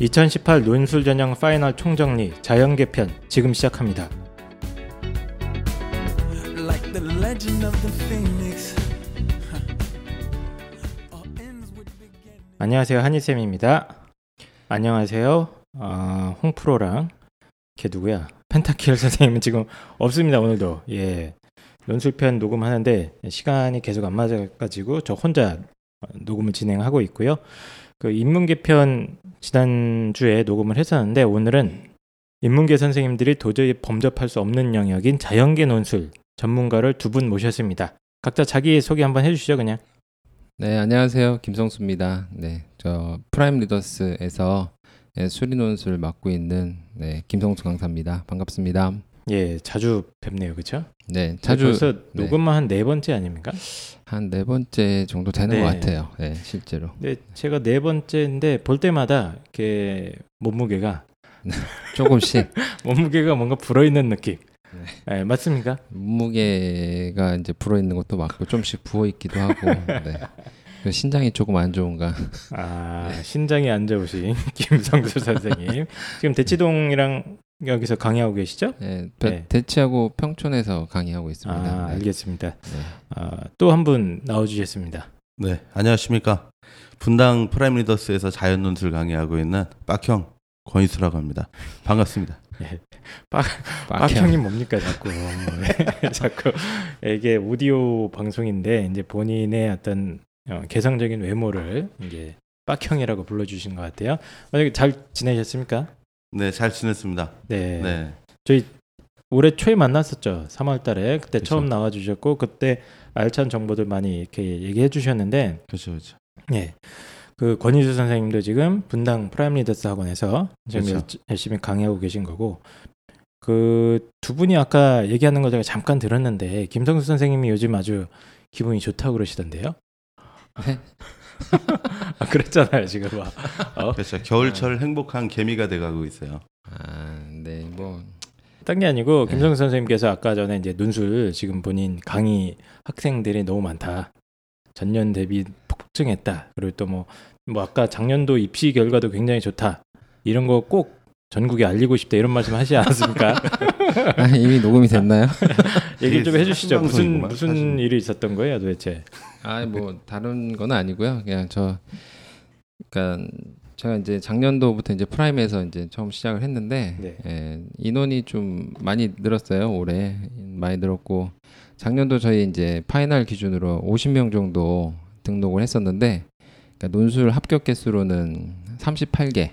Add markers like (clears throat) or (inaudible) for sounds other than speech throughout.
2018 논술 전형 파이널 총정리 자연 개편 지금 시작합니다. 안녕하세요 한이쌤입니다. 안녕하세요. 어, 홍프로랑 걔 누구야? 펜타킬 (laughs) 선생님은 지금 없습니다 오늘도. 예. 논술편 녹음하는데 시간이 계속 안 맞아가지고 저 혼자 녹음을 진행하고 있고요. 그 인문계 편 지난주에 녹음을 했었는데 오늘은 인문계 선생님들이 도저히 범접할 수 없는 영역인 자연계 논술 전문가를 두 분 모셨습니다. 각자 자기 소개 한번 해주시죠, 그냥. 네, 안녕하세요. 김성수입니다. 네, 저 프라임 리더스에서 네, 수리 논술 맡고 있는 네, 김성수 강사입니다. 반갑습니다. 예, 자주 뵙네요, 그렇죠? 네, 자주 벌써 네. 녹음만 한 네 번째 아닙니까? 한 네 번째 정도 되는 네. 것 같아요. 네, 실제로. 네, 제가 네 번째인데 볼 때마다 이렇게 몸무게가 조금씩 (laughs) 몸무게가 뭔가 불어 있는 느낌. 네. 네, 맞습니까? 몸무게가 이제 불어 있는 것도 맞고 좀씩 부어 있기도 하고. 네. 신장이 조금 안 좋은가? 아 신장이 안 좋으신 (laughs) 김성수 선생님 지금 대치동이랑 여기서 강의하고 계시죠? 네, 네. 대치하고 평촌에서 강의하고 있습니다. 아, 네. 알겠습니다. 네. 아, 또 한 분 나와주셨습니다. 네, 안녕하십니까. 분당 프라임 리더스에서 자연 논술 강의하고 있는 빡형 권희수라고 합니다. 반갑습니다. 네. 빡, 빡형이 뭡니까 자꾸 네, (laughs) 자꾸 이게 오디오 방송인데 이제 본인의 어떤 어, 개성적인 외모를 이제 빡형이라고 불러주신 것 같아요. 만약에 잘 지내셨습니까? 네, 잘 지냈습니다. 네. 네. 저희 올해 초에 만났었죠. 3월 달에. 그때 그쵸. 처음 나와 주셨고 그때 알찬 정보들 많이 이렇게 얘기해 주셨는데 그렇죠. 그렇죠. 예. 그 권희수 선생님도 지금 분당 프라임 리더스 학원에서 지금 그렇죠. 열심히 강의하고 계신 거고 그 두 분이 아까 얘기하는 거 제가 잠깐 들었는데 김성수 선생님이 요즘 아주 기분이 좋다고 그러시던데요. (laughs) 네. (laughs) 아, 그랬잖아요 지금 막. 어? 그렇죠. 겨울철 행복한 개미가 돼가고 있어요. 아, 네, 뭐. 딴 게 아니고 네. 김성 선생님께서 아까 전에 이제 눈술 지금 본인 강의 학생들이 너무 많다. 전년 대비 폭증했다. 그리고 또 뭐뭐 뭐 아까 작년도 입시 결과도 굉장히 좋다. 이런 거 꼭 전국에 알리고 싶다 이런 말씀 하시지 않았습니까? (laughs) 아, 이미 녹음이 됐나요? (laughs) 얘기 좀 해주시죠. 무슨 무슨 사실. 일이 있었던 거예요, 도대체? 아, 뭐 다른 건 아니고요. 그냥 저, 그러니까 제가 이제 작년도부터 이제 프라임에서 이제 처음 시작을 했는데 네. 예, 인원이 좀 많이 늘었어요. 올해 많이 늘었고 작년도 저희 이제 final 기준으로 50명 정도 등록을 했었는데 그러니까 논술 합격 개수로는 38개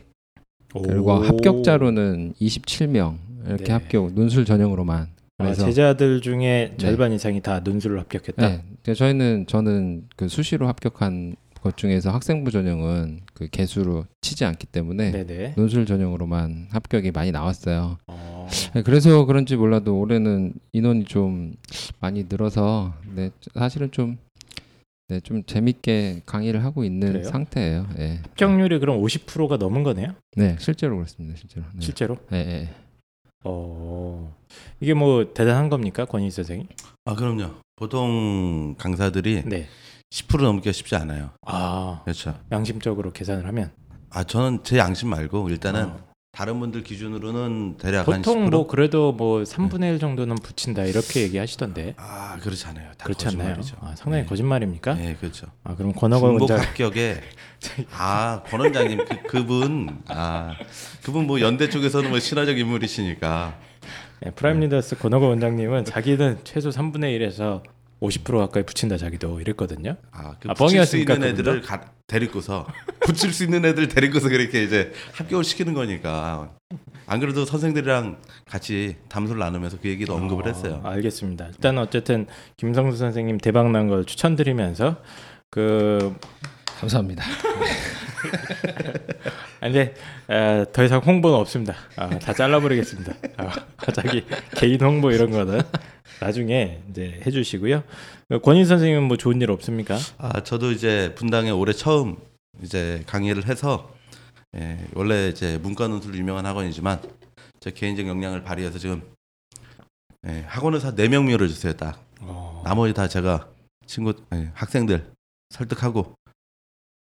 그리고 합격자로는 27명 이렇게 네. 합격 논술 전형으로만 아, 그래서 아, 제자들 중에 네. 절반 네. 이상이 다 논술을 합격했다. 네. 그러니까 저희는 저는 그 수시로 합격한 것 중에서 학생부 전형은 그 개수로 치지 않기 때문에 네네. 논술 전형으로만 합격이 많이 나왔어요. 어... 그래서 그런지 몰라도 올해는 인원이 좀 많이 늘어서 네, 사실은 좀 네, 좀 재밌게 강의를 하고 있는 그래요? 상태예요. 네. 합격률이 그럼 50%가 넘은 거네요? 네, 실제로 그렇습니다. 실제로. 네. 실제로? 네, 네. 어 이게 뭐 대단한 겁니까 권희 선생님? 아 그럼요. 보통 강사들이 네. 10% 넘기가 쉽지 않아요. 아 그렇죠. 양심적으로 계산을 하면. 아 저는 제 양심 말고 일단은 어. 다른 분들 기준으로는 대략 보통 뭐 그래도 뭐 3분의 1 정도는 붙인다 이렇게 얘기하시던데. 아 그렇지 않아요. 그렇지 않나요? 아 상당히 네. 거짓말입니까? 네 그렇죠. 아 그럼 권학원 원장 합격에 (laughs) 아 권 원장님 그, 그분 아 그분 뭐 연대 쪽에서는 뭐 신화적 인물이시니까. 네, 프라임 리더스 권학원 원장님은 자기는 최소 3분의 1에서 50% 가까이 붙인다 자기도 이랬거든요. 아, 그 아 붙일 수 있는 애들을 가, 데리고서 붙일 수 있는 애들 데리고서 그렇게 이제 합격을 시키는 거니까. 안 그래도 선생들이랑 같이 담소를 나누면서 그 얘기도 언급을 어, 했어요. 알겠습니다. 일단 어쨌든 김성수 선생님 대박 난 걸 축하드리면서 그 감사합니다. 근데 에, 더 이상 홍보는 없습니다. 아, 다 잘라버리겠습니다. 아, 자기 개인 홍보 이런 거는 나중에 이제 해주시고요. 권인 선생님은 뭐 좋은 일 없습니까? 아, 저도 이제 분당에 올해 처음 이제 강의를 해서 예, 원래 이제 문과 논술 유명한 학원이지만 제 개인적 역량을 발휘해서 지금 예, 학원에서 4명 밀어주세요 딱. 어... 나머지 다 제가 친구 예, 학생들 설득하고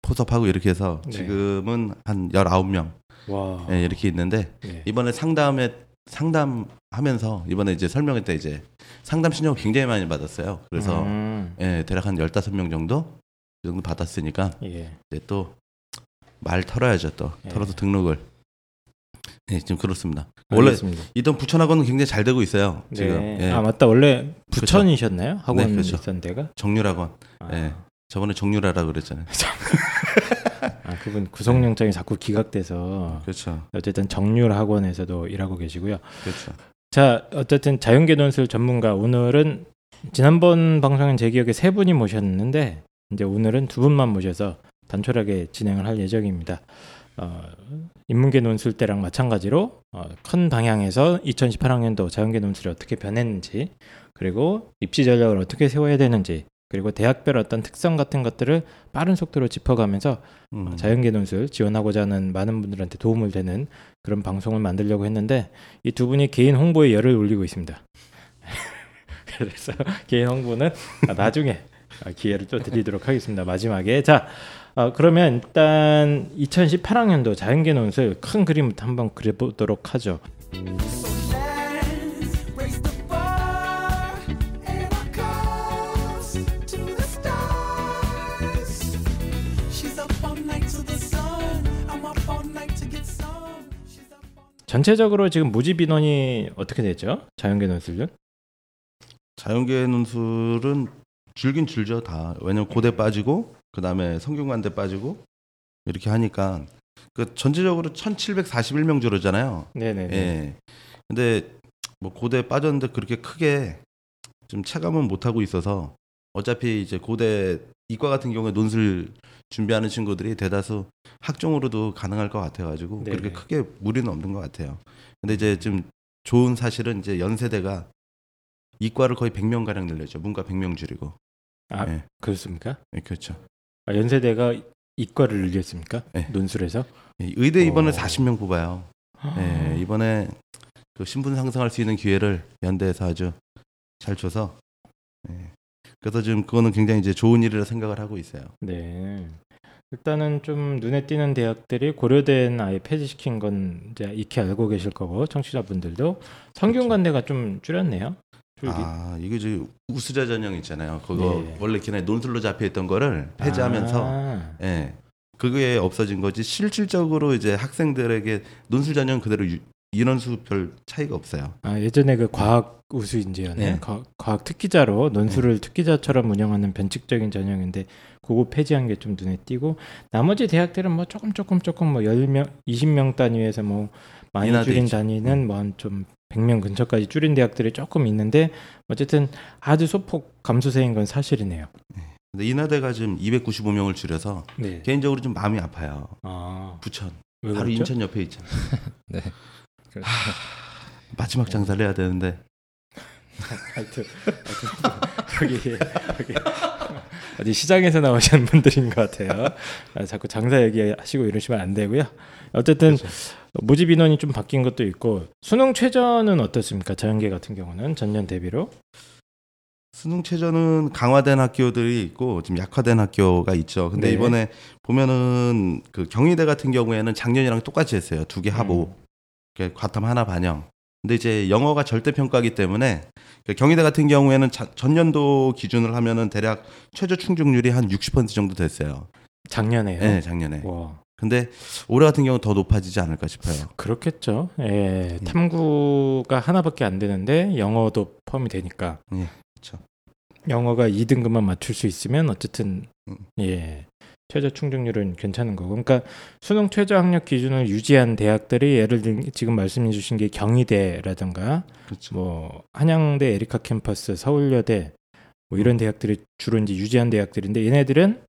포섭하고 이렇게 해서 네. 지금은 한 19명 와. 예, 이렇게 있는데 네. 이번에 상담에 상담하면서 이번에 이제 설명회 때 이제 상담 신청을 굉장히 많이 받았어요. 그래서 음, 예, 대략 한 15명 정도 그 정도 받았으니까 예. 이제 또 말 털어야죠 또 예. 털어서 등록을 네 지금 그렇습니다 원래 알겠습니다. 이던 부천 학원은 굉장히 잘 되고 있어요 지금 네. 예, 아 맞다 원래 부천이셨나요? 학원 네, 그렇죠. 있던 데가? 정률학원 아, 예 저번에 정률하라 그랬잖아요 (laughs) 아 그분 구속영장이 자꾸 기각돼서 그렇죠 어쨌든 정률 학원에서도 일하고 계시고요. 그렇죠 자 어쨌든 자연계 논술 전문가 오늘은 지난번 방송엔 제 기억에 세 분이 모셨는데 이제 오늘은 두 분만 모셔서 단촐하게 진행을 할 예정입니다. 어, 인문계 논술 때랑 마찬가지로 어, 큰 방향에서 2018학년도 자연계 논술이 어떻게 변했는지 그리고 입시 전략을 어떻게 세워야 되는지 그리고 대학별 어떤 특성 같은 것들을 빠른 속도로 짚어가면서 음. 어, 자연계 논술 지원하고자 하는 많은 분들한테 도움을 되는 그런 방송을 만들려고 했는데 이 두 분이 개인 홍보에 열을 올리고 있습니다. (laughs) 그래서 개인 홍보는 아, 나중에 아, 기회를 또 드리도록 하겠습니다. 마지막에 자 어, 그러면 일단 2018학년도 자연계 논술 큰 그림부터 한번 그려보도록 하죠. 전체적으로 지금 모집 인원이 어떻게 되죠? 자연계 논술은? 자연계 논술은 줄긴 줄죠 다 왜냐면 고대 빠지고 그 다음에 성균관대 빠지고 이렇게 하니까 그 전체적으로 1,741명 주로잖아요 네네네. 예. 근데 뭐 고대 빠졌는데 그렇게 크게 좀 체감은 못 하고 있어서 어차피 이제 고대 이과 같은 경우에 논술 준비하는 친구들이 대다수 학종으로도 가능할 것 같아가지고 네네. 그렇게 크게 무리는 없는 것 같아요. 근데 이제 좀 좋은 사실은 이제 연세대가 이과를 거의 100명 가량 늘렸죠. 문과 100명 줄이고. 아 예. 그렇습니까? 예, 그렇죠. 아, 연세대가 이과를 늘렸습니까? 네. 논술에서? 예, 의대 이번에 어. 40명 뽑아요. 예, 이번에 그 신분 상승할 수 있는 기회를 연대에서 아주 잘 줘서 예. 그래서 지금 그거는 굉장히 이제 좋은 일이라 생각을 하고 있어요. 네. 일단은 좀 눈에 띄는 대학들이 고려대는 아예 폐지시킨 건 이제 익히 알고 계실 거고 청취자분들도 성균관대가 좀 줄였네요. 줄기. 아 이게 이제 우수자 전형 있잖아요. 그거 네. 원래 걔네 논술로 잡혀 있던 거를 폐지하면서 아, 예 그게 없어진 거지 실질적으로 이제 학생들에게 논술 전형 그대로 유- 인원수 별 차이가 없어요. 아, 예전에 그 과학 우수 인재였네. 네. 과, 과학 특기자로 논술을 특기자처럼 운영하는 변칙적인 전형인데 그거 폐지한 게 좀 눈에 띄고 나머지 대학들은 뭐 조금 조금 조금 뭐 10명, 20명 단위에서 뭐 많이 줄인. 단위는 뭐 한좀 100명 근처까지 줄인 대학들이 조금 있는데 어쨌든 아주 소폭 감소세인 건 사실이네요. 근데 인하대가 지금 295명을 줄여서 네. 개인적으로 좀 마음이 아파요. 아, 부천 왜 바로 그렇죠? 인천 옆에 있잖아. (laughs) 네. 그렇죠. 마지막 장사를 해야 되는데 하여튼, 하여튼 여기 여기 어디 시장에서 나오신 분들인 것 같아요. 아, 자꾸 장사 얘기하시고 이러시면 안 되고요. 어쨌든 모집 인원이 좀 바뀐 것도 있고 수능 최저는 어떻습니까? 자연계 같은 경우는 전년 대비로 수능 최저는 강화된 학교들이 있고 지금 약화된 학교가 있죠. 근데 네. 이번에 보면은 그 경희대 같은 경우에는 작년이랑 똑같이 했어요. 두 개 합오. 음. 그 과탐 하나 반영. 근데 이제 영어가 절대 평가기 때문에 그 경희대 같은 경우에는 자- 전년도 기준을 하면은 대략 최저 충족률이 한 60% 정도 됐어요. 작년에요. 네, 작년에. 와 근데 올해 같은 경우 더 높아지지 않을까 싶어요. 그렇겠죠. 예, 탐구가 하나밖에 안 되는데 영어도 포함이 되니까. 예, 그쵸. 영어가 2등급만 맞출 수 있으면 어쨌든 음. 예 최저 충족률은 괜찮은 거고. 그러니까 수능 최저 학력 기준을 유지한 대학들이 예를 들 지금 말씀해 주신 게 경희대라든가 그렇죠. 뭐 한양대 에리카 캠퍼스, 서울여대 뭐 이런 대학들이 주로 이제 유지한 대학들인데 얘네들은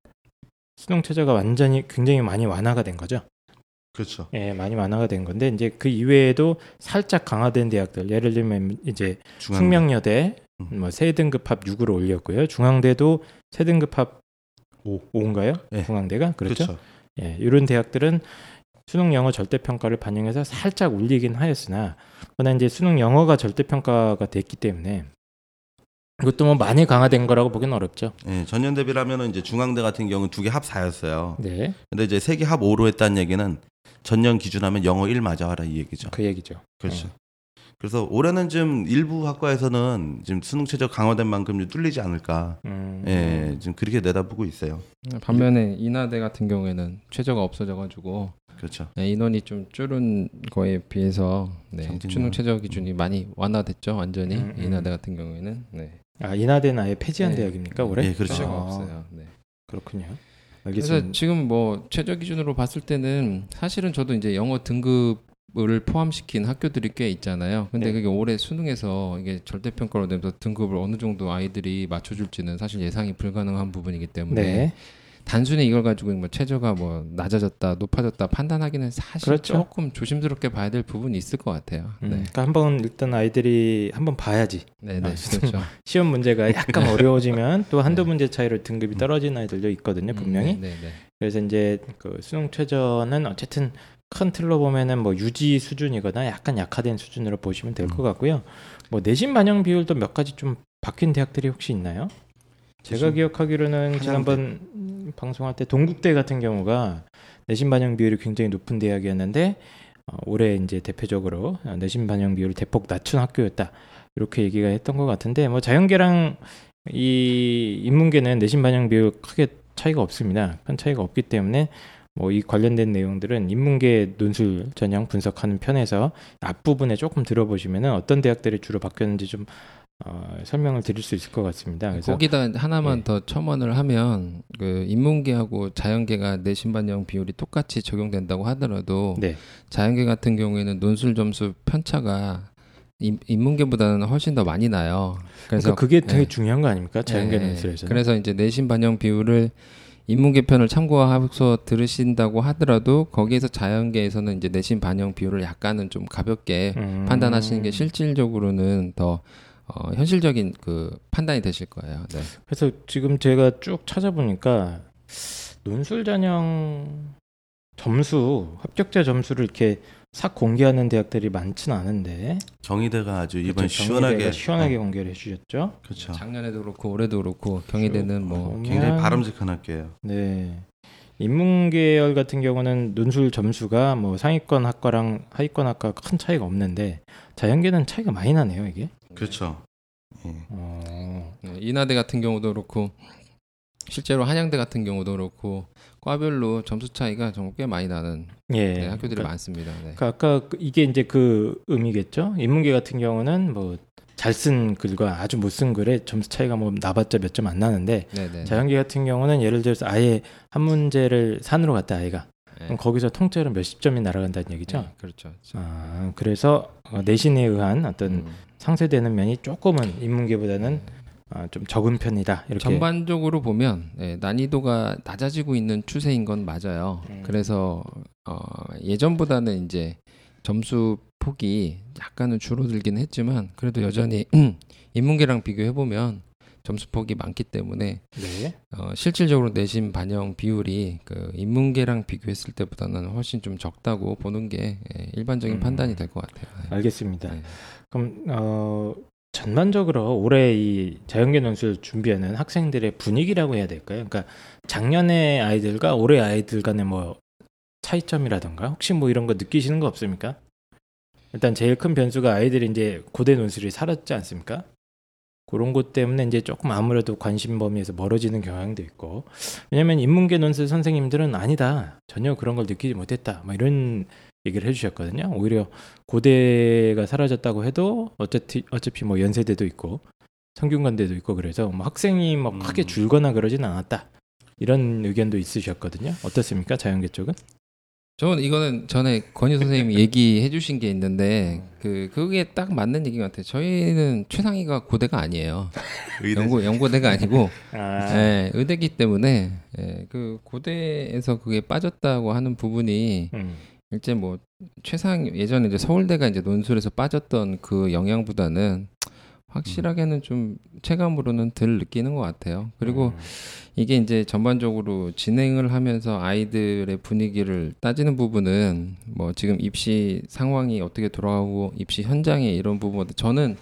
수능 최저가 완전히 굉장히 많이 완화가 된 거죠. 그렇죠. 예, 많이 완화가 된 건데 이제 그 이외에도 살짝 강화된 대학들 예를 들면 이제 중앙 숙명여대 음. 뭐세 등급 합 6으로 올렸고요. 중앙대도 세 등급 합 5, 5인가요? 예. 중앙대가 그렇죠. 그렇죠. 예, 이런 대학들은 수능 영어 절대 평가를 반영해서 살짝 올리긴 하였으나 그러나 이제 수능 영어가 절대 평가가 됐기 때문에 이것도 뭐 많이 강화된 거라고 보기는 어렵죠. 예, 전년 대비라면은 이제 중앙대 같은 경우는 두 개 합 4였어요. 네, 근데 이제 세 개 합 5로 했다는 얘기는 전년 기준하면 영어 1 맞아라 이 얘기죠. 그 얘기죠. 그렇죠. 그래서 올해는 좀 일부 학과에서는 지금 수능 최저 강화된 만큼 좀 뚫리지 않을까. 음, 예, 지금 그렇게 내다보고 있어요. 반면에 인하대 같은 경우에는 최저가 없어져가지고 그렇죠. 네, 인원이 좀 줄은 거에 비해서 네. 수능 최저 기준이 많이 완화됐죠 완전히 음, 음. 인하대 같은 경우에는 네. 아 인하대는 아예 폐지한 네. 대학입니까 올해? 예, 그렇죠. 아, 없어요. 네. 그렇군요. 그래서 알겠습니다. 지금 뭐 최저 기준으로 봤을 때는 사실은 저도 이제 영어 등급 을 포함시킨 학교들이 꽤 있잖아요. 근데 네. 그게 올해 수능에서 이게 절대 평가로 되면서 등급을 어느 정도 아이들이 맞춰줄지는 사실 예상이 불가능한 부분이기 때문에 네, 단순히 이걸 가지고 뭐 최저가 뭐 낮아졌다 높아졌다 판단하기는 사실 그렇죠. 조금 조심스럽게 봐야 될 부분이 있을 것 같아요. 음, 네, 그러니까 한번 일단 아이들이 한번 봐야지. 네, 네, 아, 그렇죠. (laughs) 시험 문제가 약간 (laughs) 어려워지면 또 한두 문제 차이로 등급이 떨어지는 아이들도 있거든요, 분명히. 음, 네, 네, 네. 그래서 이제 그 수능 최저는 어쨌든 큰 틀로 보면은 뭐 유지 수준이거나 약간 약화된 수준으로 보시면 될것 같고요. 뭐 내신 반영 비율도 몇 가지 좀 바뀐 대학들이 혹시 있나요? 제가 기억하기로는. 지난번 음, 방송할 때 동국대 같은 경우가 내신 반영 비율이 굉장히 높은 대학이었는데 어, 올해 이제 대표적으로 어, 내신 반영 비율을 대폭 낮춘 학교였다 이렇게 얘기가 했던 것 같은데 뭐 자연계랑 이 인문계는 내신 반영 비율 크게 차이가 없습니다. 큰 차이가 없기 때문에 뭐 이 관련된 내용들은 인문계 논술 전형 분석하는 편에서 앞부분에 조금 들어보시면은 어떤 대학들이 주로 바뀌었는지 좀 어, 설명을 드릴 수 있을 것 같습니다. 그래서 거기다 하나만 예. 더 첨언을 하면 그 인문계하고 자연계가 내신 반영 비율이 똑같이 적용된다고 하더라도 네, 자연계 같은 경우에는 논술 점수 편차가 인, 인문계보다는 훨씬 더 많이 나요. 그래서 그게 되게 예. 중요한 거 아닙니까? 자연계 예, 논술에서. 그래서 이제 내신 반영 비율을 인문계 편을 참고하면서 들으신다고 하더라도 거기에서 자연계에서는 이제 내신 반영 비율을 약간은 좀 가볍게 음. 판단하시는 게 실질적으로는 더 어, 현실적인 그 판단이 되실 거예요. 네. 그래서 지금 제가 쭉 찾아보니까 논술 전형 점수 합격자 점수를 이렇게 싹 공개하는 대학들이 많지는 않은데 경희대가 아주 이번 그렇죠. 시원하게 시원하게 어, 공개를 해주셨죠. 그렇죠. 작년에도 그렇고 올해도 그렇고 경희대는 뭐 보면- 굉장히 바람직한 학교예요. 네. 인문계열 같은 경우는 논술 점수가 뭐 상위권 학과랑 하위권 학과 큰 차이가 없는데 자연계는 차이가 많이 나네요 이게. 그렇죠. 예. 어, 네, 인하대 같은 경우도 그렇고 실제로 한양대 같은 경우도 그렇고 과별로 점수 차이가 정말 꽤 많이 나는 예. 네, 학교들이 그러니까 많습니다. 네. 그 아까 그- 이게 이제 그 의미겠죠. 인문계 같은 경우는 뭐 잘 쓴 글과 아주 못 쓴 글의 점수 차이가 뭐 나봤자 몇 점 안 나는데 네, 네. 자연계 같은 경우는 예를 들어서 아예 한 문제를 산으로 갔다 아이가 네. 그럼 거기서 통째로 몇십 점이 날아간다는 얘기죠. 네, 그렇죠. 아 그래서 어, 내신에 의한 어떤 음. 상쇄되는 면이 조금은 인문계보다는 아, 좀 적은 편이다 이렇게. 전반적으로 보면 예, 난이도가 낮아지고 있는 추세인 건 맞아요. 음. 그래서 어, 예전보다는 이제 점수 폭이 약간은 줄어들긴 했지만 그래도 여전히 (clears throat) 인문계랑 비교해 보면 점수 폭이 많기 때문에 네. 어, 실질적으로 내신 반영 비율이 그 인문계랑 비교했을 때보다는 훨씬 좀 적다고 보는 게 예, 일반적인 음. 판단이 될 것 같아요. 네. 알겠습니다. 네. 그럼 어, 전반적으로 올해 이 자연계 논술 준비하는 학생들의 분위기라고 해야 될까요? 그러니까 작년의 아이들과 올해 아이들 간의 뭐 차이점이라던가 혹시 뭐 이런 거 느끼시는 거 없습니까? 일단 제일 큰 변수가 아이들이 이제 고대 논술이 사라졌지 않습니까? 그런 것 때문에 이제 조금 아무래도 관심 범위에서 멀어지는 경향도 있고 왜냐면 인문계 논술 선생님들은 아니다 전혀 그런 걸 느끼지 못했다 뭐 이런 얘기를 해주셨거든요. 오히려 고대가 사라졌다고 해도 어차피 어차피 뭐 연세대도 있고 성균관대도 있고 그래서 뭐 학생이 뭐 크게 음. 줄거나 그러진 않았다. 이런 의견도 있으셨거든요. 어떻습니까? 자연계 쪽은? 저는 이거는 전에 권유 선생님이 (laughs) 얘기해 주신 게 있는데 그 그게 딱 맞는 얘기 같아요. 저희는 최상위가 고대가 아니에요. 연고 연고대가 아니고. 아, 예, 의대기 때문에 예, 그 고대에서 그게 빠졌다고 하는 부분이 음, 일제 뭐 최상 예전에 이제 서울대가 이제 논술에서 빠졌던 그 영향보다는 확실하게는 좀 체감으로는 덜 느끼는 것 같아요. 그리고 음, 이게 이제 전반적으로 진행을 하면서 아이들의 분위기를 따지는 부분은 뭐 지금 입시 상황이 어떻게 돌아가고 입시 현장에 이런 부분 저는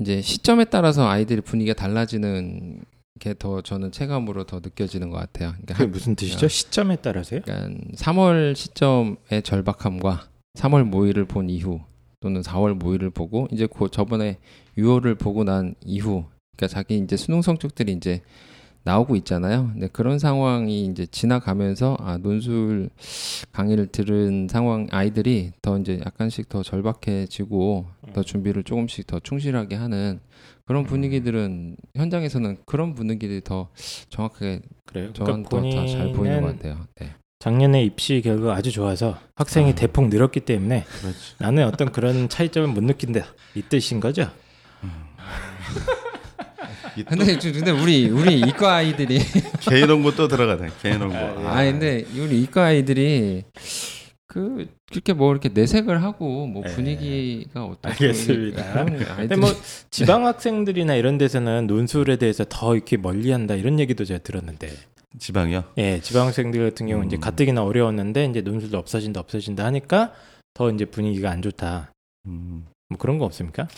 이제 시점에 따라서 아이들이 분위기가 달라지는 게 더 저는 체감으로 더 느껴지는 것 같아요. 그러니까 그게 무슨 뜻이죠? 시점에 따라서요? 그러니까 3월 시점의 절박함과 3월 모의를 본 이후 또는 4월 모의를 보고 이제 그 저번에 6월을 보고 난 이후 그러니까 자기 이제 수능 성적들이 이제 나오고 있잖아요. 근데 그런 상황이 이제 지나가면서 아 논술 강의를 들은 상황 아이들이 더 이제 약간씩 더 절박해지고 더 준비를 조금씩 더 충실하게 하는 그런 분위기들은 현장에서는 그런 분위기들이 더 정확하게 그래요. 저는 그러니까 더잘 보이는 것 같아요. 네. 작년에 입시 결과가 아주 좋아서 학생이 음. 대폭 늘었기 때문에 그렇지. 나는 어떤 그런 차이점을 못 느낀다 이 뜻인 거죠? 이또 (laughs) 근데 저- 근데 우리 우리 이과 아이들이 개인 홍보 또 들어가네. 개인 홍보. 아, 예. 아 근데 우리 이과 아이들이 그 그렇게 뭐 이렇게 내색을 하고 뭐 예. 분위기가 어떻게 알겠습니다. 근데 아이들이 뭐 지방 학생들이나 이런 데서는 논술에 대해서 더 이렇게 멀리한다 이런 얘기도 제가 들었는데, 지방이요. 예, 지방 학생들 같은 경우 는 이제 음. 가뜩이나 어려웠는데 이제 논술도 없어진다 없어진다 하니까 더 이제 분위기가 안 좋다. 음. 뭐 그런 거 없습니까?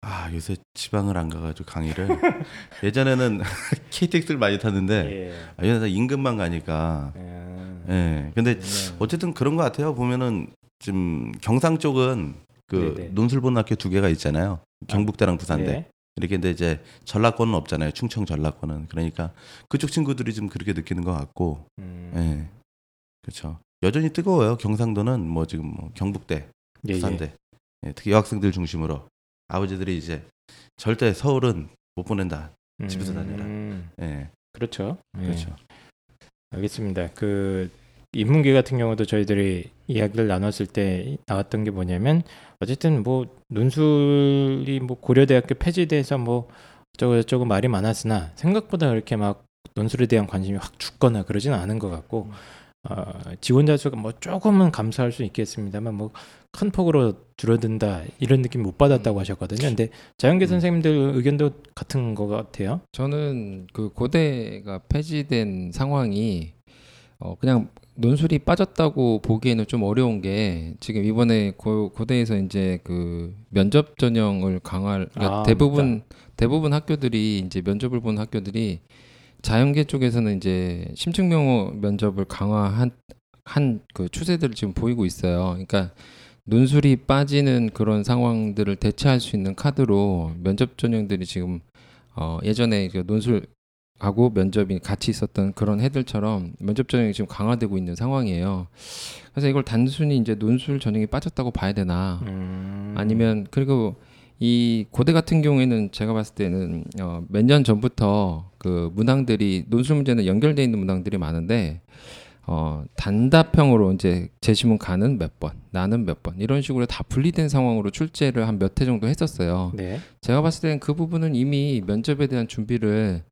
아 요새 지방을 안 가가지고 강의를. (laughs) 예전에는 (laughs) KTX를 많이 탔는데 예. 아, 요새 인근만 가니까. 음. 예. 근데 어쨌든 그런 것 같아요. 보면은 지금 경상 쪽은 그 네네. 논술본학교 두 개가 있잖아요. 경북대랑 부산대. 예. 이렇게 근데 이제 전라권은 없잖아요. 충청 전라권은. 그러니까 그쪽 친구들이 좀 그렇게 느끼는 것 같고. 음. 예. 그렇죠. 여전히 뜨거워요. 경상도는 뭐 지금 뭐 경북대 예, 예. 부산대. 예, 특히 여학생들 중심으로 아버지들이 이제 절대 서울은 못 보낸다 집에서 다녀라. 음. 예 그렇죠. 예. 그렇죠 알겠습니다. 그 인문계 같은 경우도 저희들이 이야기를 나눴을 때 나왔던 게 뭐냐면 어쨌든 뭐 논술이 뭐 고려대학교 폐지돼서 뭐 저거 저거 말이 많았으나 생각보다 그렇게 막 논술에 대한 관심이 확 죽거나 그러지는 않은 것 같고 어, 지원자 수가 뭐 조금은 감소할 수 있겠습니다만 뭐 큰 폭으로 줄어든다 이런 느낌 못 받았다고 하셨거든요. 근데 자연계 음. 선생님들 의견도 같은 것 같아요. 저는 그 고대가 폐지된 상황이 어 그냥 논술이 빠졌다고 보기에는 좀 어려운 게 지금 이번에 고, 고대에서 이제 그 면접 전형을 강화를 그러니까 아, 대부분 대부분 학교들이 이제 면접을 본 학교들이 자연계 쪽에서는 이제 심층명호 면접을 강화한 한 그 추세들을 지금 보이고 있어요. 그러니까 논술이 빠지는 그런 상황들을 대체할 수 있는 카드로 면접 전형들이 지금 어 예전에 그 논술하고 면접이 같이 있었던 그런 해들처럼 면접 전형이 지금 강화되고 있는 상황이에요. 그래서 이걸 단순히 이제 논술 전형이 빠졌다고 봐야 되나? 음. 아니면 그리고 이 고대 같은 경우에는 제가 봤을 때는 어, 몇 년 전부터 그 문항들이 논술 문제는 연결돼 있는 문항들이 많은데 어, 단답형으로 이제 제시문 가는 몇 번, 나는 몇 번 이런 식으로 다 분리된 상황으로 출제를 한 몇 회 정도 했었어요. 네. 제가 봤을 때는 그 부분은 이미 면접에 대한 준비를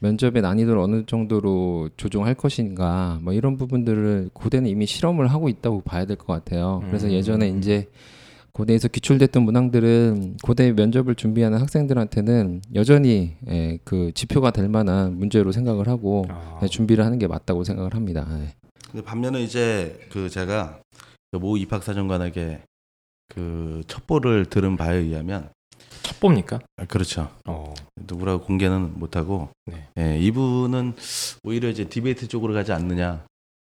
면접의 난이도를 어느 정도로 조정할 것인가 뭐 이런 부분들을 고대는 이미 실험을 하고 있다고 봐야 될 것 같아요. 그래서 음. 예전에 이제 고대에서 기출됐던 문항들은 고대 면접을 준비하는 학생들한테는 여전히 예, 그 지표가 될 만한 문제로 생각을 하고 아. 예, 준비를 하는 게 맞다고 생각을 합니다. 예. 근데 반면에 이제 그 제가 그 모 입학사정관에게 그 첩보를 들은 바에 의하면 첩보입니까? 아, 그렇죠 어. 누구라고 공개는 못하고 네. 예, 이분은 오히려 이제 debate 쪽으로 가지 않느냐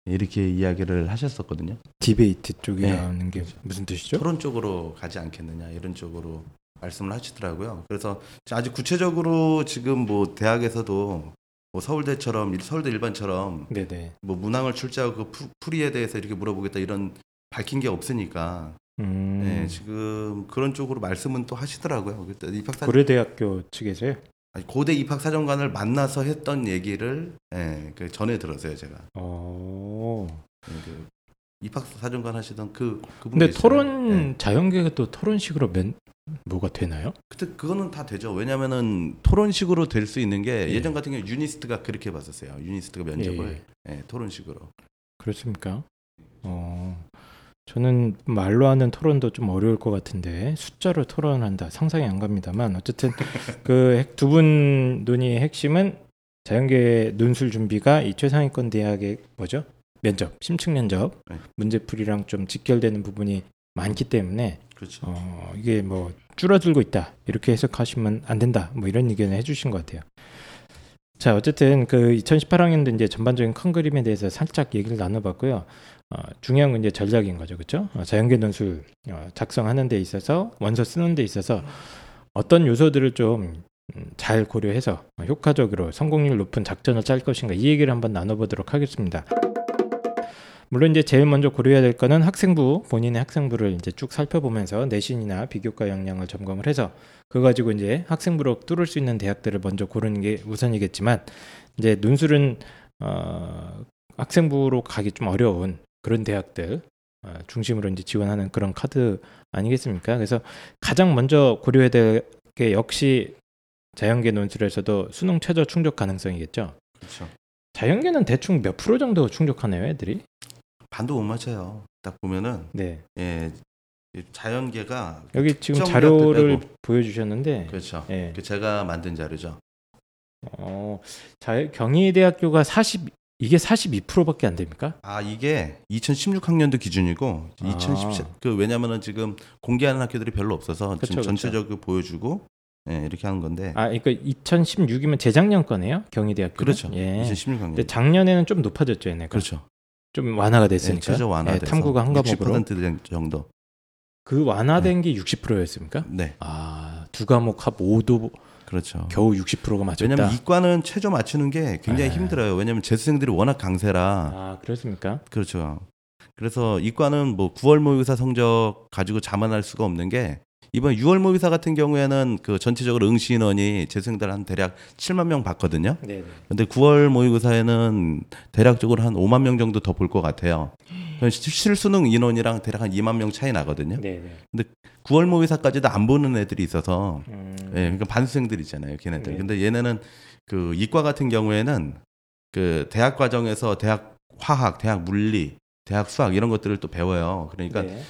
이렇게 이야기를 하셨었거든요 debate 쪽이라는 게 무슨 뜻이죠? 토론 쪽으로 가지 않겠느냐 이런 쪽으로 말씀을 하시더라고요. 그래서 아주 구체적으로 지금 뭐 대학에서도 뭐 서울대처럼 서울대 일반처럼 네네. 뭐 문항을 출제하고 그 푸- 풀이에 대해서 이렇게 물어보겠다 이런 밝힌 게 없으니까 음. 네, 지금 그런 쪽으로 말씀은 또 하시더라고요. 그때 입학사 고려대학교 측에서요? 고대 입학 사정관을 만나서 했던 얘기를 예, 그 전에 들었어요 제가. 어. 예, 그 입학 사정관 하시던 그 그분 근데 계시잖아요. 토론 예. 자연계가 또 토론식으로 면 뭐가 되나요? 그때 그거는 다 되죠. 왜냐면은 토론식으로 될 수 있는 게 예. 예. 전 같은 경우 유니스트가 그렇게 봤었어요. 유니스트가 면접을 예, 토론식으로. 그렇습니까? 어. 저는 말로 하는 토론도 좀 어려울 것 같은데 숫자로 토론한다 상상이 안 갑니다만 어쨌든 (laughs) 그 두 분 논의의 핵심은 자연계 논술 준비가 이 최상위권 대학의 뭐죠 면접 심층 면접 네. 문제풀이랑 좀 직결되는 부분이 많기 때문에 그렇죠. 어, 이게 뭐 줄어들고 있다 이렇게 해석하시면 안 된다 뭐 이런 의견을 해주신 것 같아요. 자 어쨌든 그 2018학년도 이제 전반적인 큰 그림에 대해서 살짝 얘기를 나눠봤고요. 어, 중요한 건 이제 전략인 거죠, 그렇죠? 어, 자연계 논술 어, 작성하는 데 있어서 원서 쓰는 데 있어서 어떤 요소들을 좀 잘 고려해서 효과적으로 성공률 높은 작전을 짤 것인가 이 얘기를 한번 나눠보도록 하겠습니다. 물론 이제 제일 먼저 고려해야 될 거는 학생부 본인의 학생부를 이제 쭉 살펴보면서 내신이나 비교과 역량을 점검을 해서 그거 가지고 이제 학생부로 뚫을 수 있는 대학들을 먼저 고르는 게 우선이겠지만 이제 논술은 어 학생부로 가기 좀 어려운 그런 대학들 어, 중심으로 이제 지원하는 그런 카드 아니겠습니까? 그래서 가장 먼저 고려해야 될 게 역시 자연계 논술에서도 수능 최저 충족 가능성이겠죠. 그렇죠. 자연계는 대충 몇 프로 정도 충족하나요, 애들이? 반도 못 맞춰요. 딱 보면은 네. 예, 이 자연계가 여기 지금 자료를. 보여주셨는데, 그렇죠. 예. 그 제가 만든 자료죠. 어, 자, 경희대학교가 40 이게 42%밖에 안 됩니까? 아 이게 2016학년도 기준이고 아. 2017그 왜냐면은 지금 공개하는 학교들이 별로 없어서 그쵸, 지금 그쵸. 전체적으로 보여주고 예, 이렇게 하는 건데 아, 그러니까 2016이면 재작년 거네요, 경희대학교. 그렇죠. 예. 2016학년 근데 작년에는 좀 높아졌죠, 얘네가. 그렇죠. 좀 완화가 예, 됐으니까. 최저 완화돼서 예, 탐구가 한 과목으로. 60% 정도. 그 완화된 게 60%였습니까? 네, 아, 두 과목 합 5도 그렇죠. 겨우 60%가 맞췄다. 왜냐면 이과는 최저 맞추는 게 굉장히 네. 힘들어요. 왜냐면 재수생들이 워낙 강세라 아, 그렇습니까? 그렇죠. 그래서 이과는 뭐 9월 모의고사 성적 가지고 자만할 수가 없는 게 이번 6월 모의고사 같은 경우에는 그 전체적으로 응시 인원이 재수생들 한 대략 7만 명 봤거든요. 네, 네. 근데 9월 모의고사에는 대략적으로 한 5만 명 정도 더 볼 것 같아요. 실- 실수능 인원이랑 대략 한 2만 명 차이 나거든요. 네, 네. 9월 모의고사까지도 안 보는 애들이 있어서 음, 예, 그러니까 반수생들이잖아요, 걔네들. 네. 근데 얘네는 그 이과 같은 경우에는 그 대학 과정에서 대학 화학, 대학 물리, 대학 수학 이런 것들을 또 배워요. 그러니까 네.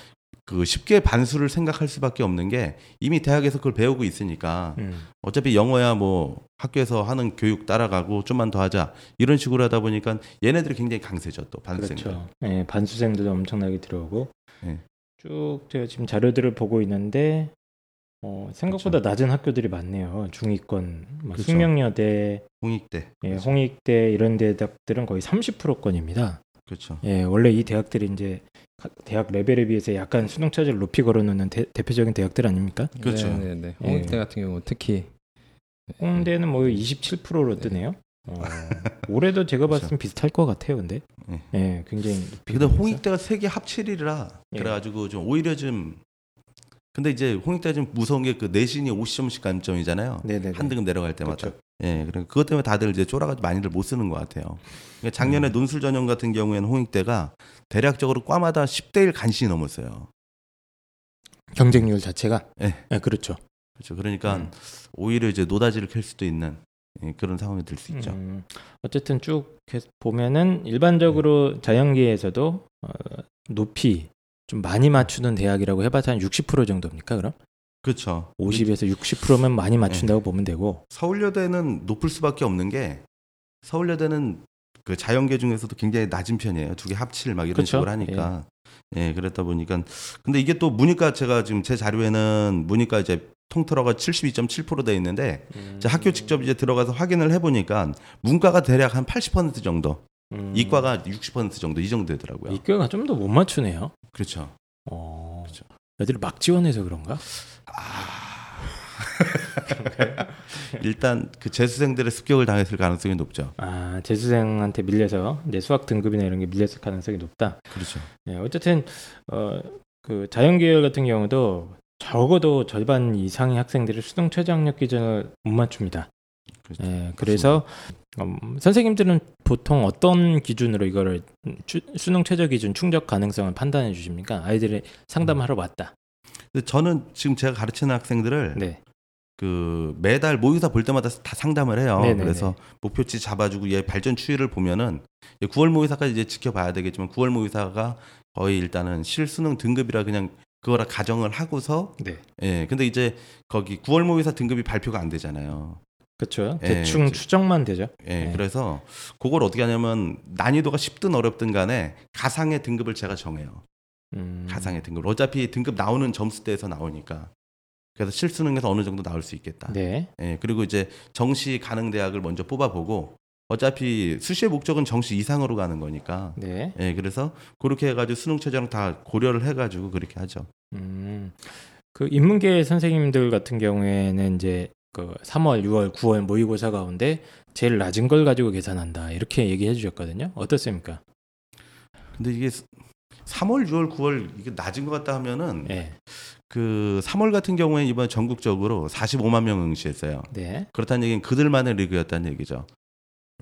그 쉽게 반수를 생각할 수밖에 없는 게 이미 대학에서 그걸 배우고 있으니까 음, 어차피 영어야 뭐 학교에서 하는 교육 따라가고 좀만 더 하자 이런 식으로 하다 보니까 얘네들이 굉장히 강세죠 또 반수생들. 그렇죠. 예, 반수생들도 엄청나게 들어오고 예. 쭉 제가 지금 자료들을 보고 있는데 어, 생각보다 낮은 학교들이 많네요. 중위권, 뭐 그렇죠. 숙명여대, 홍익대. 예, 그렇죠. 홍익대 이런 대학들은 거의 30%권입니다. 그렇죠. 예, 원래 이 대학들이 이제 가- 대학 레벨에 비해서 약간 수능 차지를 높이 걸어놓는 대, 대표적인 대학들 아닙니까? 그렇죠. 네, 네, 네. 예. 홍익대 같은 경우 특히 홍대는 뭐 27%로 뜨네요. 어, (laughs) 올해도 제가 봤을 땐 비슷할 것 같아요, 근데. 예. 예, 굉장히. 근데. 홍익대가 세개 합칠이라 예. 그래가지고 좀 오히려 좀 근데 이제 홍익대 좀 무서운 게 그 내신이 50점씩 감점이잖아요. 네네네. 한 등급 내려갈 때마다. 그렇죠. 예, 그러니까 그것 때문에 다들 이제 쫄아가지고 많이들 못 쓰는 것 같아요. 그러니까 작년에 음. 논술 전형 같은 경우에는 홍익대가 대략적으로 과마다 10대 1 간신히 넘었어요. 경쟁률 자체가. 예. 예, 그렇죠. 그렇죠. 그러니까 음. 오히려 이제 노다지를 캘 수도 있는 예, 그런 상황이 될 수 있죠. 음, 어쨌든 쭉 보면은 일반적으로 자연계에서도 어, 높이 좀 많이 맞추는 대학이라고 해봐서 한60% 정도입니까? 그럼 그렇죠. 50에서 60%면 많이 맞춘다고 보면 되고. 서울여대는 높을 수밖에 없는 게 서울여대는 그 자연계 중에서도 굉장히 낮은 편이에요. 두 개 합칠 막 이런 그쵸? 식으로 하니까. 예. 그랬다 보니까 근데 이게 또 문이과 제가 지금 제 자료에는 문이과 이제 통틀어가 72.7%돼 있는데 이제 학교 직접 이제 들어가서 확인을 해 보니까 문과가 대략 한 80% 정도, 음, 이과가 60% 정도 이 정도 되더라고요. 이과가 좀 더 못 맞추네요. 그렇죠. 어, 그렇죠. 애들이 막 지원해서 그런가? (laughs) 일단 그 재수생들의 습격을 당했을 가능성이 높죠. 아 재수생한테 밀려서 이제 수학 등급이나 이런 게 밀렸을 가능성이 높다. 그렇죠. 예, 어쨌든 어, 그 자연계열 같은 경우도 적어도 절반 이상의 학생들이 수능 최저학력 기준을 못 맞춥니다. 그렇죠. 예, 그래서 음, 선생님들은 보통 어떤 기준으로 이거를 추- 수능 최저 기준 충족 가능성을 판단해 주십니까? 아이들이 상담하러 왔다. 근데 저는 지금 제가 가르치는 학생들을 네, 그 매달 모의고사 볼 때마다 다 상담을 해요. 네네네. 그래서 목표치 잡아주고 얘 발전 추이를 보면은 이제 9월 모의사까지 이제 지켜봐야 되겠지만 9월 모의사가 거의 일단은 실수능 등급이라 그냥 그거라 가정을 하고서 네, 예 근데 이제 거기 9월 모의사 등급이 발표가 안 되잖아요. 그렇죠. 예, 대충 저- 추정만 되죠. 예 네. 그래서 그걸 어떻게 하냐면 난이도가 쉽든 어렵든 간에 가상의 등급을 제가 정해요. 음. 가상의 등급. 어차피 등급 나오는 점수대에서 나오니까. 그래서 실수능에서 어느 정도 나올 수 있겠다. 네. 예, 그리고 이제 정시 가능 대학을 먼저 뽑아보고 어차피 수시의 목적은 정시 이상으로 가는 거니까. 네. 예, 그래서 그렇게 해가지고 수능 최저랑 다 고려를 해가지고 그렇게 하죠. 음. 그 인문계 선생님들 같은 경우에는 이제 그 3월, 6월, 9월 모의고사 가운데 제일 낮은 걸 가지고 계산한다 이렇게 얘기해 주셨거든요. 어떻습니까? 근데 이게 3월, 6월, 9월 이게 낮은 것 같다 하면은 네. 그 3월 같은 경우에 이번 전국적으로 45만 명 응시했어요. 네. 그렇다는 얘기는 그들만의 리그였다는 얘기죠.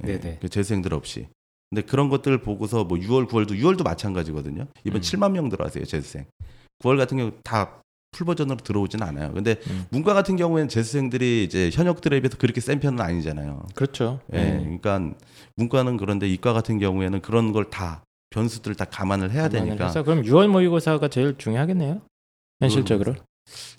예, 네네. 그 재수생들 없이. 근데 그런 것들을 보고서 뭐 6월, 9월도 6월도 마찬가지거든요. 이번 음. 7만 명 들어왔어요 재수생. 9월 같은 경우 다 풀 버전으로 들어오진 않아요. 근데 음. 문과 같은 경우에는 재수생들이 이제 현역들에 비해서 그렇게 센 편은 아니잖아요. 그렇죠. 예, 네. 그러니까 문과는 그런데 이과 같은 경우에는 그런 걸 다 변수들을 다 감안을 해야 감안을 되니까 해서 그럼 6월 모의고사가 제일 중요하겠네요. 현실적으로.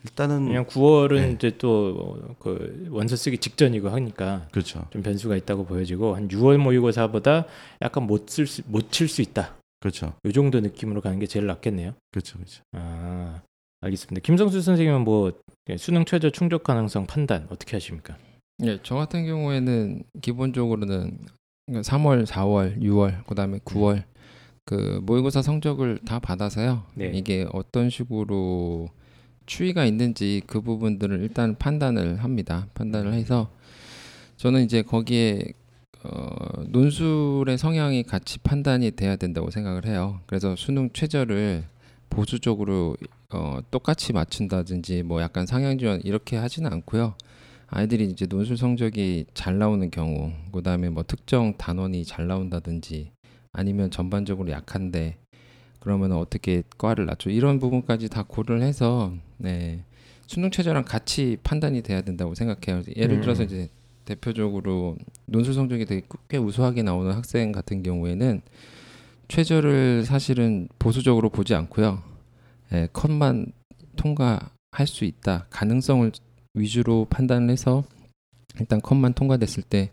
일단은 왜냐면 9월은 네. 이제 또 그 원서 쓰기 직전이고 하니까 그렇죠, 좀 변수가 있다고 보여지고 한 6월 모의고사보다 약간 못쓸못칠 수 있다. 그렇죠, 이 정도 느낌으로 가는 게 제일 낫겠네요. 그렇죠, 그렇죠. 아, 알겠습니다. 김성수 선생님은 뭐 수능 최저 충족 가능성 판단 어떻게 하십니까? 예, 저 같은 경우에는 기본적으로는 3월, 4월, 6월, 그다음에 9월 그 모의고사 성적을 다 받아서요. 네. 이게 어떤 식으로 추이가 있는지 그 부분들을 일단 판단을 합니다. 판단을 해서 저는 이제 거기에 어, 논술의 성향이 같이 판단이 돼야 된다고 생각을 해요. 그래서 수능 최저를 보수적으로 어, 똑같이 맞춘다든지 뭐 약간 상향 지원 이렇게 하지는 않고요. 아이들이 이제 논술 성적이 잘 나오는 경우, 그다음에 뭐 특정 단원이 잘 나온다든지 아니면 전반적으로 약한데 그러면 어떻게 과를 낮춰 이런 부분까지 다 고려를 해서 네. 수능 최저랑 같이 판단이 돼야 된다고 생각해요. 예를 음. 들어서 이제 대표적으로 논술 성적이 되게 꽤 우수하게 나오는 학생 같은 경우에는 최저를 사실은 보수적으로 보지 않고요. 예, 컷만 통과할 수 있다. 가능성을 위주로 판단을 해서 일단 컷만 통과됐을 때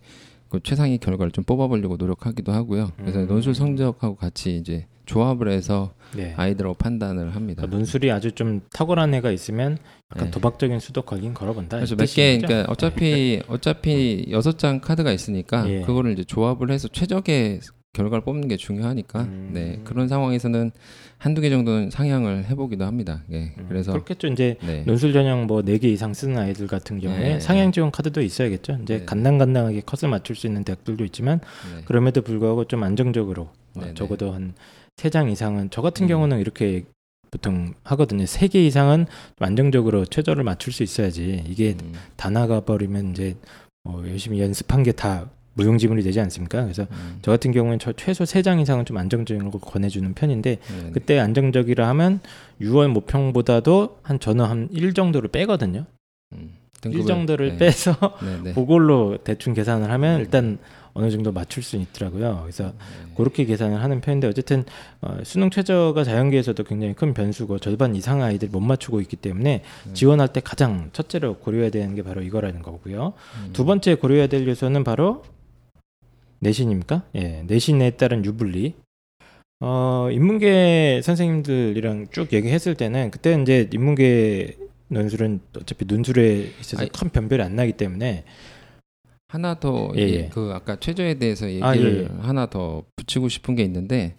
그 최상위 결과를 좀 뽑아보려고 노력하기도 하고요. 그래서 음. 논술 성적하고 같이 이제 조합을 해서 네. 아이들하고 판단을 합니다. 그러니까 논술이 아주 좀 탁월한 애가 있으면 약간 네. 도박적인 수도 걸긴 걸어본다. 그래서 이몇 개? 그러니까 어차피 어차피 여섯 장 카드가 있으니까 예. 그거를 이제 조합을 해서 최적의 결과를 뽑는 게 중요하니까 음. 네 그런 상황에서는 한두 개 정도는 상향을 해보기도 합니다. 예, 음, 그래서 그렇겠죠. 이제 네, 논술 전형 뭐 네 개 이상 쓰는 아이들 같은 경우에 네. 상향 지원 카드도 있어야겠죠. 이제 네. 간당간당하게 컷을 맞출 수 있는 대학들도 있지만 네. 그럼에도 불구하고 좀 안정적으로 어, 네, 네. 적어도 한 세 장 이상은 저 같은 음. 경우는 이렇게 보통 하거든요. 세 개 이상은 좀 안정적으로 최저를 맞출 수 있어야지 이게 음, 다 나가 버리면 이제 어, 열심히 연습한 게 다 무용지물이 되지 않습니까? 그래서 음, 저 같은 경우는 저 최소 세 장 이상은 좀 안정적인 걸 권해주는 편인데 네, 그때 안정적이라 하면 6월 모평보다도 한 저는 한1 정도를 빼거든요. 음, 1 등급을- 정도를 네, 빼서 네, 네. (laughs) 그걸로 대충 계산을 하면 네. 일단 어느 정도 맞출 수 있더라고요. 그래서 네. 그렇게 계산을 하는 편인데 어쨌든 어, 수능 최저가 자연계에서도 굉장히 큰 변수고 절반 이상 아이들이 못 맞추고 있기 때문에 네. 지원할 때 가장 첫째로 고려해야 되는 게 바로 이거라는 거고요. 음, 두 번째 고려해야 될 요소는 바로 내신입니까? 예, 내신에 따른 유불리. 어, 인문계 선생님들이랑 쭉 얘기했을 때는 그때 이제 인문계 논술은 어차피 논술에 있어서 아니, 큰 변별이 안 나기 때문에 하나 더 예, 예. 그 아까 최저에 대해서 얘기를 아, 예, 예. 하나 더 붙이고 싶은 게 있는데